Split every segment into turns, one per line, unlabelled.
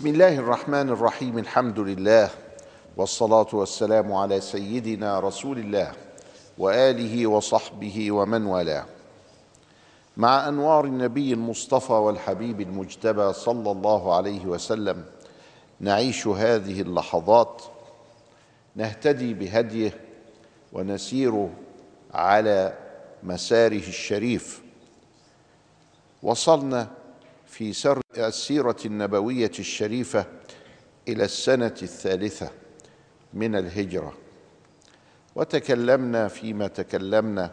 بسم الله الرحمن الرحيم الحمد لله والصلاة والسلام على سيدنا رسول الله وآله وصحبه ومن والاه. مع أنوار النبي المصطفى والحبيب المجتبى صلى الله عليه وسلم نعيش هذه اللحظات نهتدي بهديه ونسير على مساره الشريف. وصلنا في سر السيرة النبوية الشريفة إلى السنة الثالثة من الهجرة. وتكلمنا فيما تكلمنا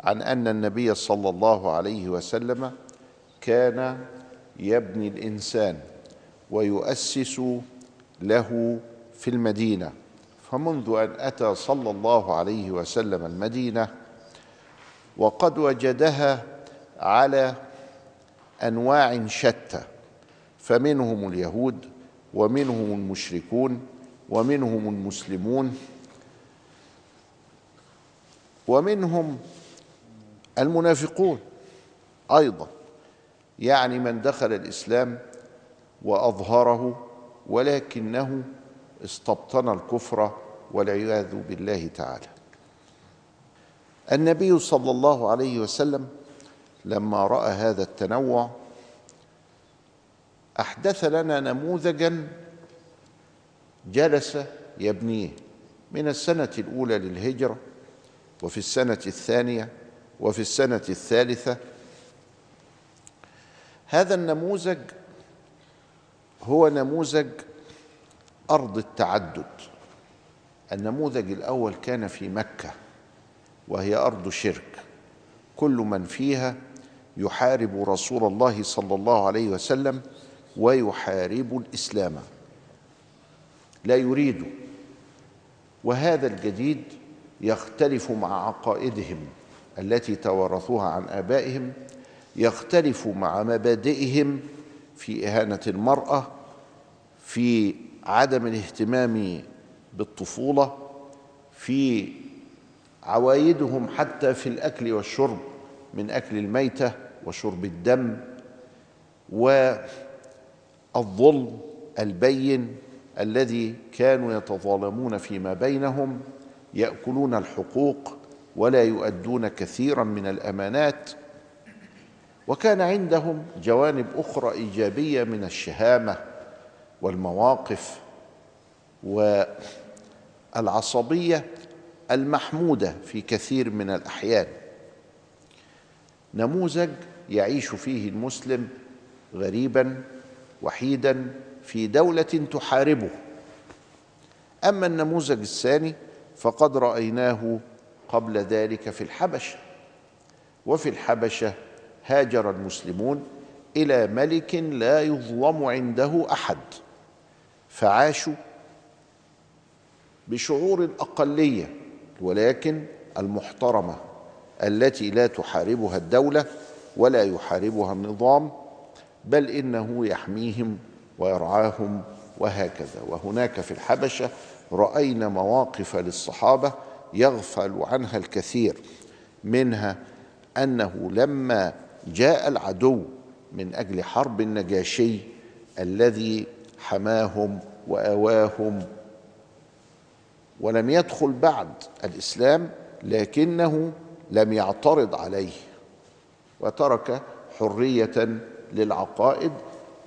عن أن النبي صلى الله عليه وسلم كان يبني الإنسان ويؤسس له في المدينة. فمنذ أن أتى صلى الله عليه وسلم المدينة وقد وجدها على أنواع شتى فمنهم اليهود ومنهم المشركون ومنهم المسلمون ومنهم المنافقون أيضا. يعني من دخل الإسلام وأظهره ولكنه استبطن الكفر والعياذ بالله تعالى. النبي صلى الله عليه وسلم لما رأى هذا التنوع أحدث لنا نموذجا جلس يبنيه من السنة الأولى للهجرة وفي السنة الثانية وفي السنة الثالثة. هذا النموذج هو نموذج أرض التعدد. النموذج الأول كان في مكة وهي أرض شرك. كل من فيها يحارب رسول الله صلى الله عليه وسلم ويحارب الإسلام. لا يريد. وهذا الجديد يختلف مع عقائدهم التي توارثوها عن آبائهم يختلف مع مبادئهم في إهانة المرأة في عدم الاهتمام بالطفولة في عوايدهم حتى في الأكل والشرب من أكل الميتة. وشرب الدم والظلم البين الذي كانوا يتظالمون فيما بينهم يأكلون الحقوق ولا يؤدون كثيرا من الأمانات. وكان عندهم جوانب أخرى إيجابية من الشهامة والمواقف والعصبية المحمودة في كثير من الأحيان. نموذج يعيش فيه المسلم غريبا وحيدا في دولة تحاربه. أما النموذج الثاني فقد رأيناه قبل ذلك في الحبشة. وفي الحبشة هاجر المسلمون إلى ملك لا يظلم عنده أحد. فعاشوا بشعور الاقليه ولكن المحترمة التي لا تحاربها الدولة ولا يحاربها النظام بل إنه يحميهم ويرعاهم وهكذا. وهناك في الحبشة رأينا مواقف للصحابة يغفل عنها الكثير منها أنه لما جاء العدو من أجل حرب النجاشي الذي حماهم وأواهم ولم يدخل بعد الإسلام لكنه لم يعترض عليه. وترك حرية للعقائد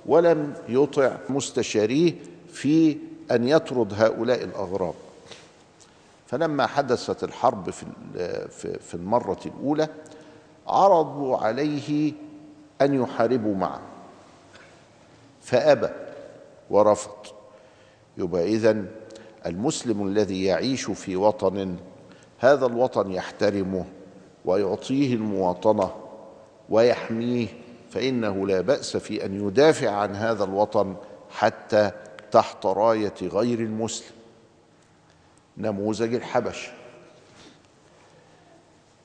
ولم يطع مستشاريه في أن يطرد هؤلاء الأغراب. فلما حدثت الحرب في في المرة الأولى عرضوا عليه أن يحاربوا معه. فأبى ورفض. يبقى اذن المسلم الذي يعيش في وطن هذا الوطن يحترمه ويعطيه المواطنة ويحميه فإنه لا بأس في أن يدافع عن هذا الوطن حتى تحت راية غير المسلم. نموذج الحبش.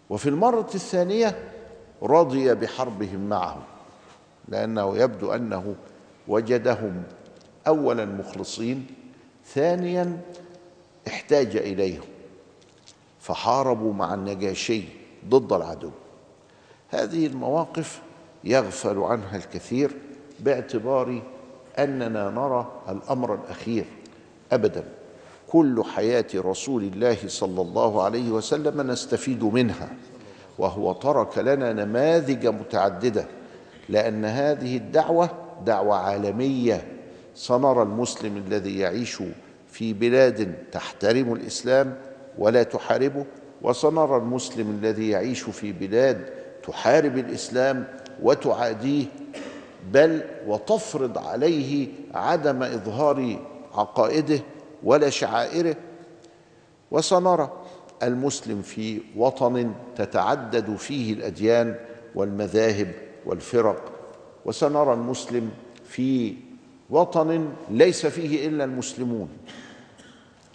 وفي المرة الثانية رضي بحربهم معه لأنه يبدو أنه وجدهم اولا مخلصين ثانيا احتاج إليهم فحاربوا مع النجاشي ضد العدو. هذه المواقف يغفل عنها الكثير باعتبار أننا نرى الأمر الأخير ابدا. كل حياة رسول الله صلى الله عليه وسلم نستفيد منها وهو ترك لنا نماذج متعددة لأن هذه الدعوة دعوة عالمية. سنرى المسلم الذي يعيش في بلاد تحترم الإسلام ولا تحاربه وسنرى المسلم الذي يعيش في بلاد تحارب الإسلام وتعاديه بل وتفرض عليه عدم إظهار عقائده ولا شعائره. وسنرى المسلم في وطن تتعدد فيه الأديان والمذاهب والفرق. وسنرى المسلم في وطن ليس فيه إلا المسلمون.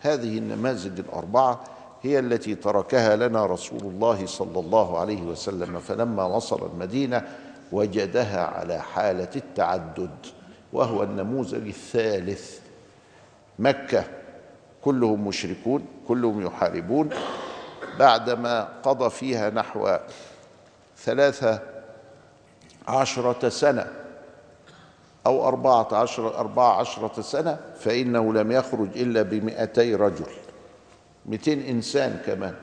هذه النماذج الأربعة هي التي تركها لنا رسول الله صلى الله عليه وسلم. فلما وصل المدينة وجدها على حالة التعدد وهو النموذج الثالث. مكة كلهم مشركون كلهم يحاربون. بعدما قضى فيها نحو ثلاثة عشرة سنة أو أربعة عشر أربعة عشرة سنة فإنه لم يخرج إلا بمئتي رجل. مئتين إنسان كمان.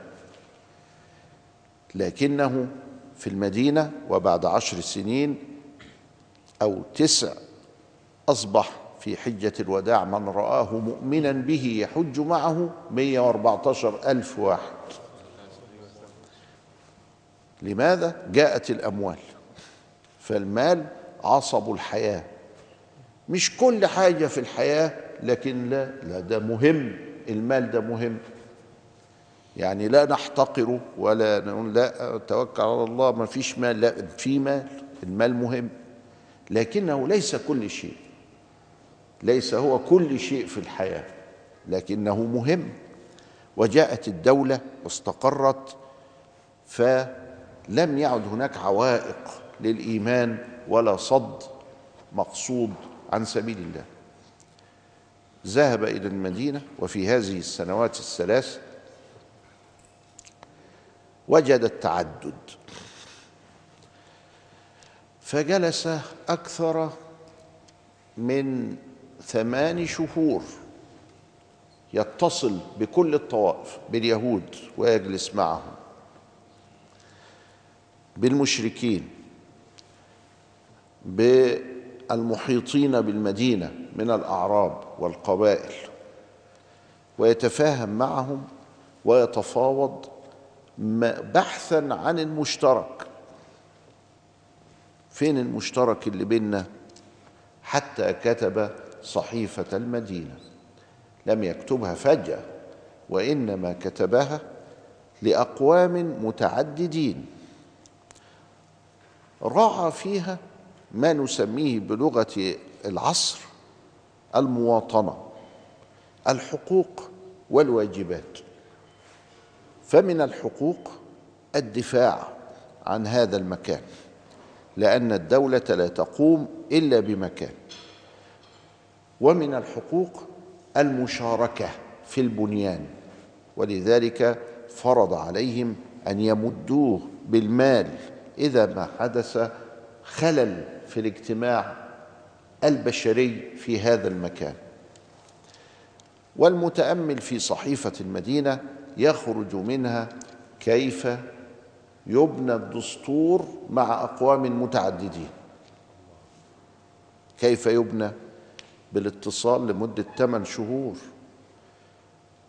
لكنه في المدينة وبعد عشر سنين أو تسع أصبح في حجة الوداع من رآه مؤمنا به يحج معه 114 ألف واحد. لماذا؟ جاءت الأموال. فالمال عصب الحياة. مش كل حاجة في الحياة لكن لا لا ده مهم. المال ده مهم. يعني لا نحتقره ولا نقول لا توكل على الله ما فيش مال لا في مال المال مهم لكنه ليس كل شيء ليس هو كل شيء في الحياة لكنه مهم. وجاءت الدولة واستقرت فلم يعد هناك عوائق للإيمان ولا صد مقصود عن سبيل الله. ذهب إلى المدينة وفي هذه السنوات الثلاث وجد التعدد. فجلس أكثر من ثمان شهور يتصل بكل الطوائف باليهود ويجلس معهم بالمشركين بالمحيطين بالمدينة من الأعراب والقبائل ويتفاهم معهم ويتفاوض بحثا عن المشترك. فين المشترك اللي بيننا؟ حتى كتب صحيفة المدينة. لم يكتبها فجأة وإنما كتبها لأقوام متعددين. راعى فيها ما نسميه بلغة العصر المواطنة الحقوق والواجبات. فمن الحقوق الدفاع عن هذا المكان لأن الدولة لا تقوم إلا بمكان. ومن الحقوق المشاركة في البنيان ولذلك فرض عليهم أن يمدوه بالمال إذا ما حدث خلل في الاجتماع البشري في هذا المكان. والمتأمل في صحيفة المدينة يخرج منها كيف يبنى الدستور مع أقوام متعددين. كيف يبنى؟ بالاتصال لمدة 8 شهور.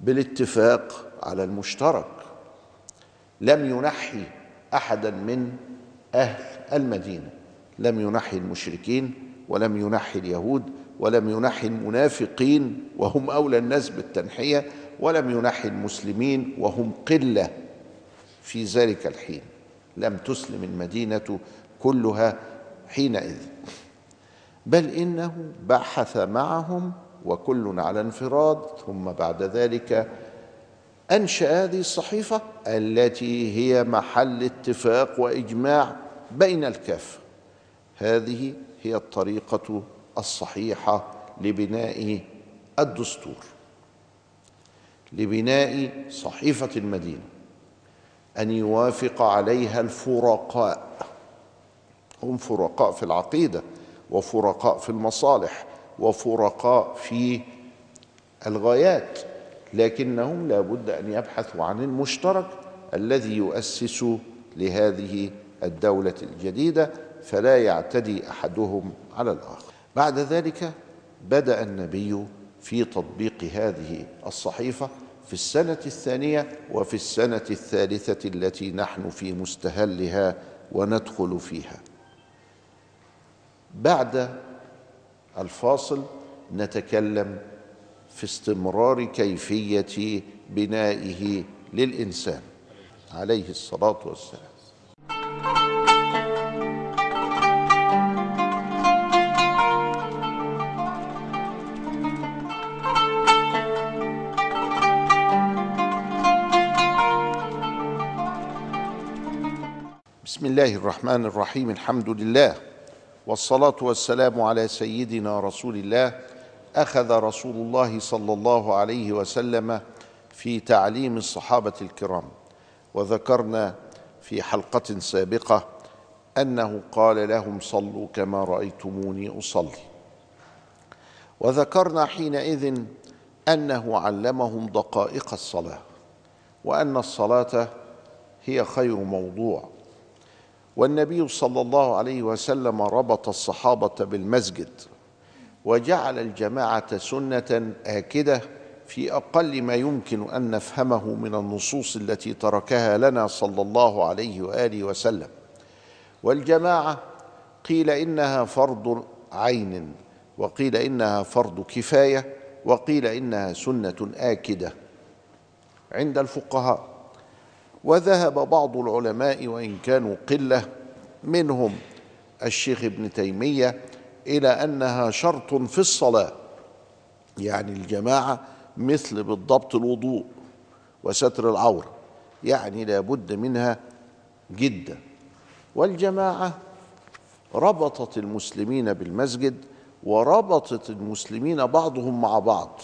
بالاتفاق على المشترك. لم ينحي أحدا من أهل المدينة. لم ينحي المشركين ولم ينحي اليهود ولم ينحي المنافقين وهم أولى الناس بالتنحية. ولم ينحي المسلمين وهم قلة في ذلك الحين. لم تسلم المدينة كلها حينئذ. بل إنه بحث معهم وكل على انفراد ثم بعد ذلك أنشأ هذه الصحيفة التي هي محل اتفاق وإجماع بين الكافه هذه هي الطريقة الصحيحة لبناء الدستور. لبناء صحيفة المدينة أن يوافق عليها الفرقاء. هم فرقاء في العقيدة وفرقاء في المصالح وفرقاء في الغايات لكنهم لا بد أن يبحثوا عن المشترك الذي يؤسس لهذه الدولة الجديدة فلا يعتدي أحدهم على الآخر. بعد ذلك بدأ النبي في تطبيق هذه الصحيفة في السنة الثانية وفي السنة الثالثة التي نحن في مستهلها وندخل فيها. بعد الفاصل نتكلم في استمرار كيفية بنائه للإنسان عليه الصلاة والسلام. بسم الله الرحمن الرحيم الحمد لله والصلاة والسلام على سيدنا رسول الله أخذ رسول الله صلى الله عليه وسلم في تعليم الصحابة الكرام. وذكرنا في حلقة سابقة أنه قال لهم صلوا كما رأيتموني أصلي وذكرنا حينئذ أنه علمهم دقائق الصلاة وأن الصلاة هي خير موضوع. والنبي صلى الله عليه وسلم ربط الصحابة بالمسجد وجعل الجماعة سنة آكدة في أقل ما يمكن أن نفهمه من النصوص التي تركها لنا صلى الله عليه وآله وسلم. والجماعة قيل إنها فرض عين وقيل إنها فرض كفاية وقيل إنها سنة آكدة عند الفقهاء. وذهب بعض العلماء وإن كانوا قلة منهم الشيخ ابن تيمية إلى أنها شرط في الصلاة يعني الجماعة مثل بالضبط الوضوء وستر العورة يعني لا بد منها جدا. والجماعة ربطت المسلمين بالمسجد وربطت المسلمين بعضهم مع بعض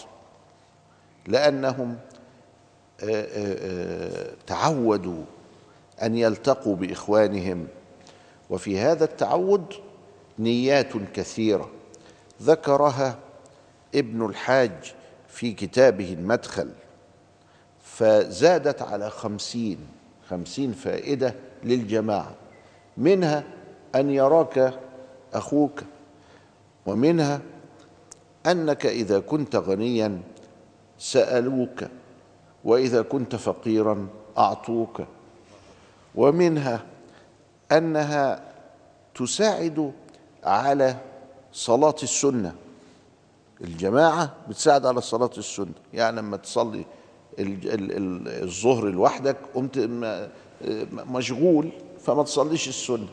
لأنهم تعودوا أن يلتقوا بإخوانهم. وفي هذا التعود نيات كثيرة ذكرها ابن الحاج في كتابه المدخل فزادت على خمسين خمسين فائدة للجماعة. منها أن يراك أخوك ومنها أنك إذا كنت غنيا سألوك. وإذا كنت فقيرا أعطوك. ومنها أنها تساعد على صلاة السنة. الجماعة بتساعد على صلاة السنة. يعني لما تصلي الظهر لوحدك قمت مشغول فما تصليش السنة.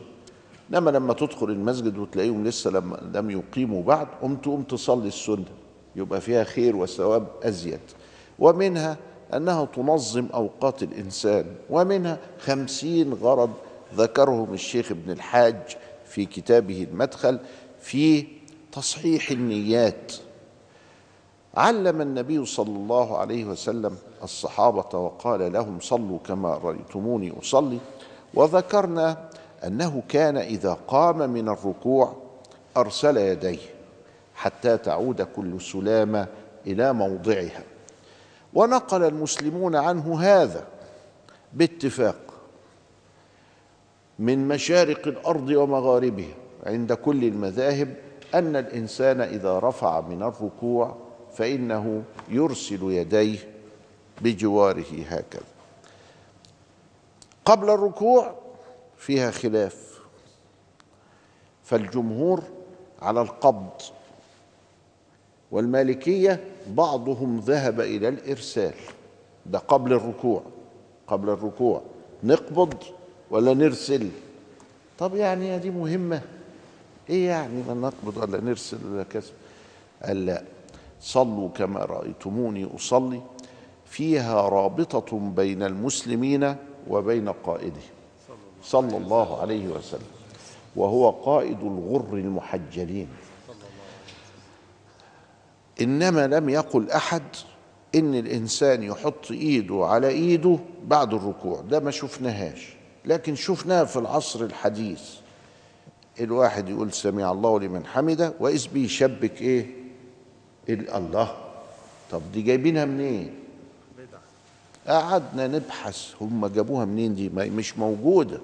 إنما لما تدخل المسجد وتلاقيهم لسه لم لم يقيموا بعد قمت قمت تصلي السنة. يبقى فيها خير وثواب أزيد. ومنها أنها تنظم أوقات الإنسان ومنها خمسين غرض ذكرهم الشيخ ابن الحاج في كتابه المدخل في تصحيح النيات. علم النبي صلى الله عليه وسلم الصحابة وقال لهم صلوا كما رأيتموني أصلي. وذكرنا أنه كان إذا قام من الركوع أرسل يديه حتى تعود كل سلامة إلى موضعها. ونقل المسلمون عنه هذا باتفاق من مشارق الأرض ومغاربها عند كل المذاهب أن الإنسان إذا رفع من الركوع فإنه يرسل يديه بجواره هكذا. قبل الركوع فيها خلاف فالجمهور على القبض والمالكية بعضهم ذهب إلى الإرسال. ده قبل الركوع قبل الركوع. نقبض ولا نرسل؟ طب يعني دي مهمة؟ إيه يعني ما نقبض ولا نرسل ولا كذا قال لا. صلوا كما رأيتموني أصلي. فيها رابطة بين المسلمين وبين قائده. صلى الله عليه وسلم. وهو قائد الغر المحجلين. إنما لم يقل أحد إن الإنسان يحط إيده على إيده بعد الركوع ده ما شفناهاش. لكن شفناها في العصر الحديث. الواحد يقول سمع الله لمن حمده وإذ بيشبك إيه؟ ال- الله. طب دي جايبينها منين؟ قعدنا نبحث. هم جابوها منين دي؟ مش موجودة.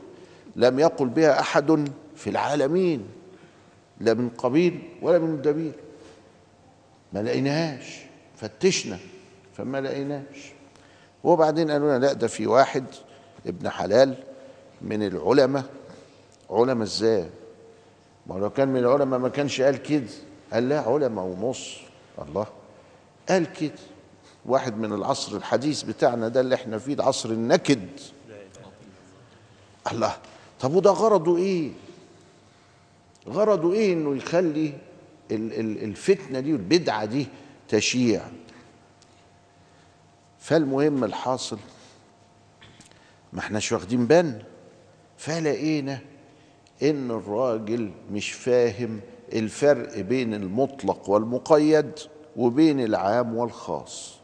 لم يقل بها أحد في العالمين لا من قبيل ولا من دبيل ما لقيناهاش فتشنا فما لقيناش. وبعدين قالوا لنا لا ده في واحد ابن حلال من العلماء. علماء إزاي؟ ما لو كان من العلماء ما كانش قال كده. قال لا علماء ونص الله. قال كده. واحد من العصر الحديث بتاعنا ده اللي إحنا فيه العصر النكد. الله. طب وده غرضه إيه؟ غرضه إيه إنه يخلي الفتنة دي والبدعة دي تشيع. فالمهم الحاصل ما احناش واخدين بالنا فلقينا إن الراجل مش فاهم الفرق بين المطلق والمقيد وبين العام والخاص.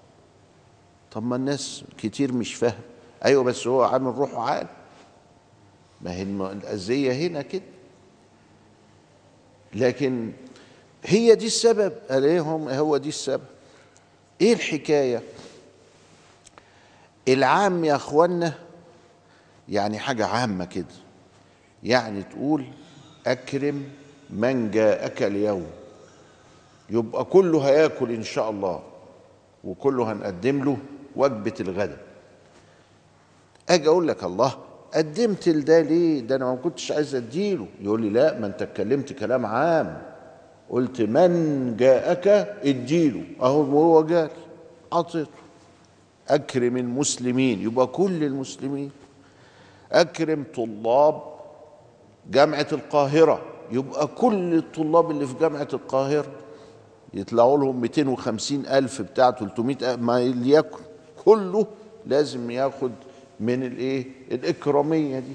طب ما الناس كتير مش فاهم. أيوه بس هو عامل روحه عال. ما هي الأذية هنا كده. لكن هي دي السبب. عليهم هو دي السبب. إيه الحكاية؟ العام يا إخوانا يعني حاجة عامة كده. يعني تقول أكرم من جاءك اليوم. يبقى كله هياكل إن شاء الله. وكله هنقدم له وجبة الغداء. أجي أقول لك الله قدمت لده ليه؟ ده أنا ما كنتش عايز أديله. يقول لي لا ما أنت اتكلمت كلام عام. قلت من جاءك؟ اديله أهو هو جالي اعطيته أكرم المسلمين. يبقى كل المسلمين. أكرم طلاب جامعة القاهرة. يبقى كل الطلاب اللي في جامعة القاهرة. يطلعوا لهم 250 ألف بتاع 300 ألف ما ليكن. كله لازم ياخد من الإيه؟ الإكرامية دي.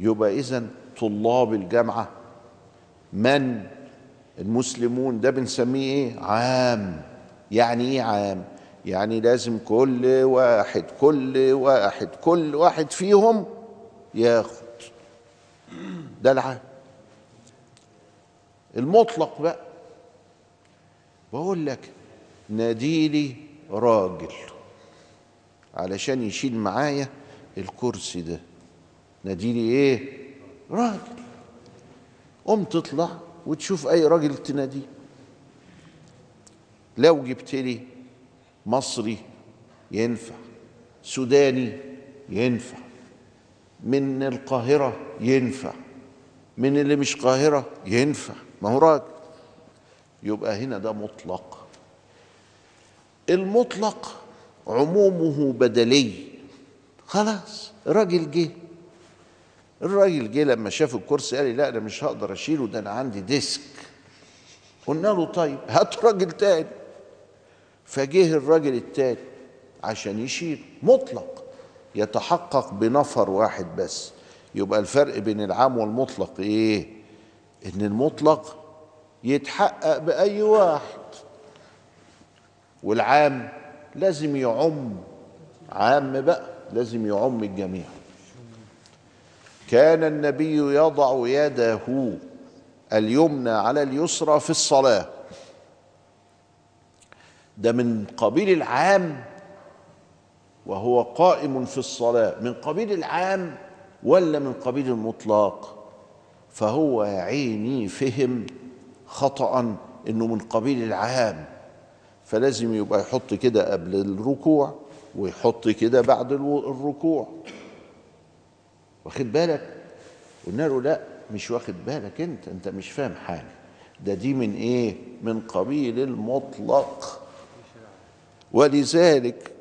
يبقى إذا طلاب الجامعة من المسلمون ده بنسميه إيه؟ عام. يعني إيه عام؟ يعني لازم كل واحد كل واحد كل واحد فيهم ياخد. ده العام. المطلق بقى. بقول لك ناديلي راجل علشان يشيل معايا الكرسي ده. ناديلي إيه؟ راجل. قوم تطلع وتشوف أي راجل تناديه. لو جبت لي مصري ينفع سوداني ينفع من القاهرة ينفع من اللي مش قاهرة ينفع. ما هو راجل. يبقى هنا ده مطلق. المطلق عمومه بدلي. خلاص راجل جه. الراجل جه لما شاف الكرسي قال لي لا أنا مش هقدر أشيله ده أنا عندي ديسك. قلنا له طيب هات راجل تاني. فجه الراجل التاني عشان يشيل مطلق يتحقق بنفر واحد بس. يبقى الفرق بين العام والمطلق إيه؟ إن المطلق يتحقق بأي واحد. والعام لازم يعم عام بقى لازم يعم الجميع. كان النبي يضع يده اليمنى على اليسرى في الصلاة. ده من قبيل العام وهو قائم في الصلاة. من قبيل العام ولا من قبيل المطلق؟ فهو يا عيني فهم خطأ إنه من قبيل العام. فلازم يبقى يحط كده قبل الركوع ويحط كده بعد الركوع. واخد بالك؟ قلنا له لا مش واخد بالك انت انت مش فاهم حاجة. ده دي من إيه؟ من قبيل المطلق. ولذلك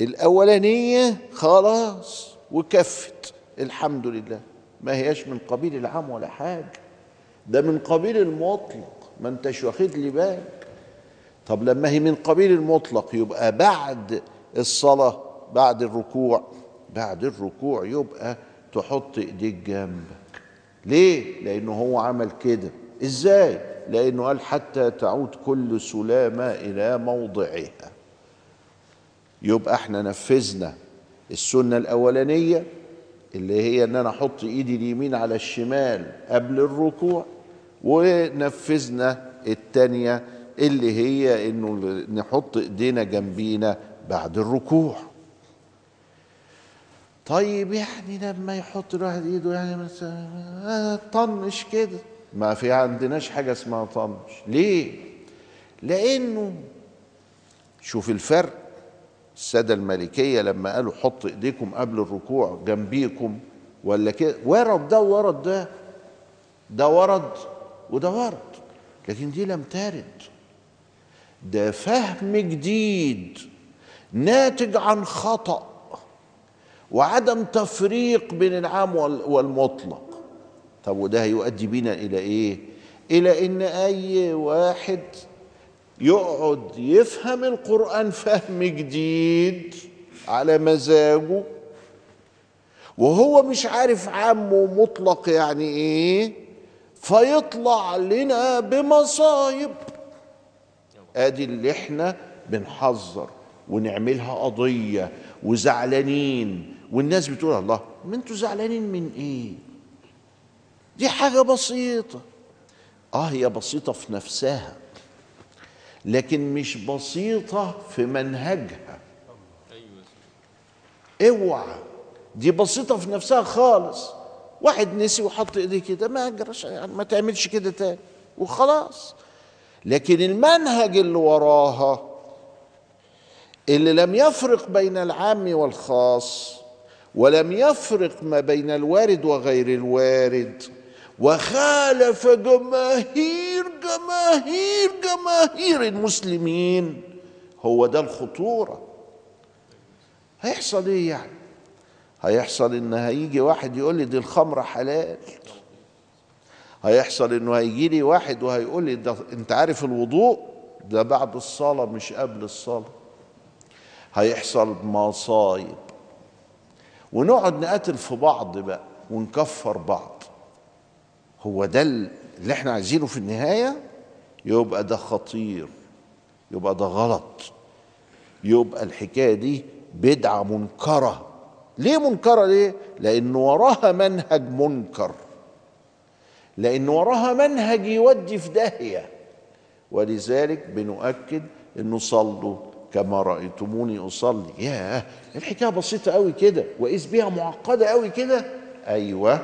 الأولانية خلاص وكفت. الحمد لله. ما هياش من قبيل العام ولا حاجة. ده من قبيل المطلق. ما انتش واخد لي بالك؟ طب لما هي من قبيل المطلق يبقى بعد الصلاة بعد الركوع بعد الركوع يبقى تحط ايديك جنبك ليه؟ لأنه هو عمل كده إزاي؟ لأنه قال حتى تعود كل سلامة إلى موضعها يبقى إحنا نفذنا السنة الأولانية اللي هي إن أنا أحط إيدي اليمين على الشمال قبل الركوع ونفذنا التانية اللي هي إنه نحط إيدينا جنبينا بعد الركوع طيب يعني لما يحط الواحد ايده يعني مثلا آه، طنش كده. ما في عندناش حاجة اسمها طنش. ليه؟ لأنه شوف الفرق. السادة المالكيه لما قالوا حط إيديكم قبل الركوع جنبيكم ولا كده ورد ده ورد ده ده ورد وده ورد لكن دي لم ترد. ده فهم جديد ناتج عن خطأ. وعدم تفريق بين العام والمطلق. طب وده هيؤدي بينا إلى إيه؟ إلى إن أي واحد يقعد يفهم القرآن فهم جديد على مزاجه وهو مش عارف عام ومطلق يعني إيه فيطلع لنا بمصايب. أدي اللي إحنا بنحذر ونعملها قضية وزعلانين والناس بتقول الله ما أنتوا زعلانين من إيه؟ دي حاجة بسيطة. آه هي بسيطة في نفسها لكن مش بسيطة في منهجها. اوعى. دي بسيطة في نفسها خالص. واحد نسي وحط إيديه كده ما أجرش يعني ما تعملش كده تاني وخلاص. لكن المنهج اللي وراها اللي لم يفرق بين العام والخاص ولم يفرق ما بين الوارد وغير الوارد. وخالف جماهير جماهير جماهير المسلمين. هو ده الخطورة. هيحصل إيه يعني؟ هيحصل إن هيجي واحد يقول لي دي الخمرة حلال. هيحصل إنه هيجي لي واحد وهيقول لي ده أنت عارف الوضوء؟ ده بعد الصلاة مش قبل الصلاة. هيحصل مصايب. ونقعد نقاتل في بعض بقى ونكفر بعض. هو ده اللي إحنا عايزينه في النهاية؟ يبقى ده خطير يبقى ده غلط. يبقى الحكاية دي بدعة منكرة. ليه منكرة؟ ليه؟ لأن وراها منهج منكر. لأن وراها منهج يودي في داهية. ولذلك بنؤكد إنه صلوا كما رأيتموني أصلي. ياه الحكاية بسيطة قوي كده. واذ بها معقدة قوي كده. أيوه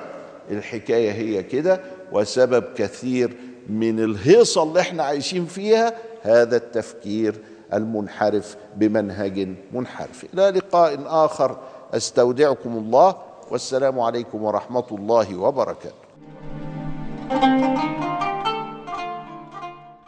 الحكاية هي كده. وسبب كثير من الهيصة اللي إحنا عايشين فيها هذا التفكير المنحرف بمنهج منحرف. إلى لقاء آخر. أستودعكم الله. والسلام عليكم ورحمة الله وبركاته.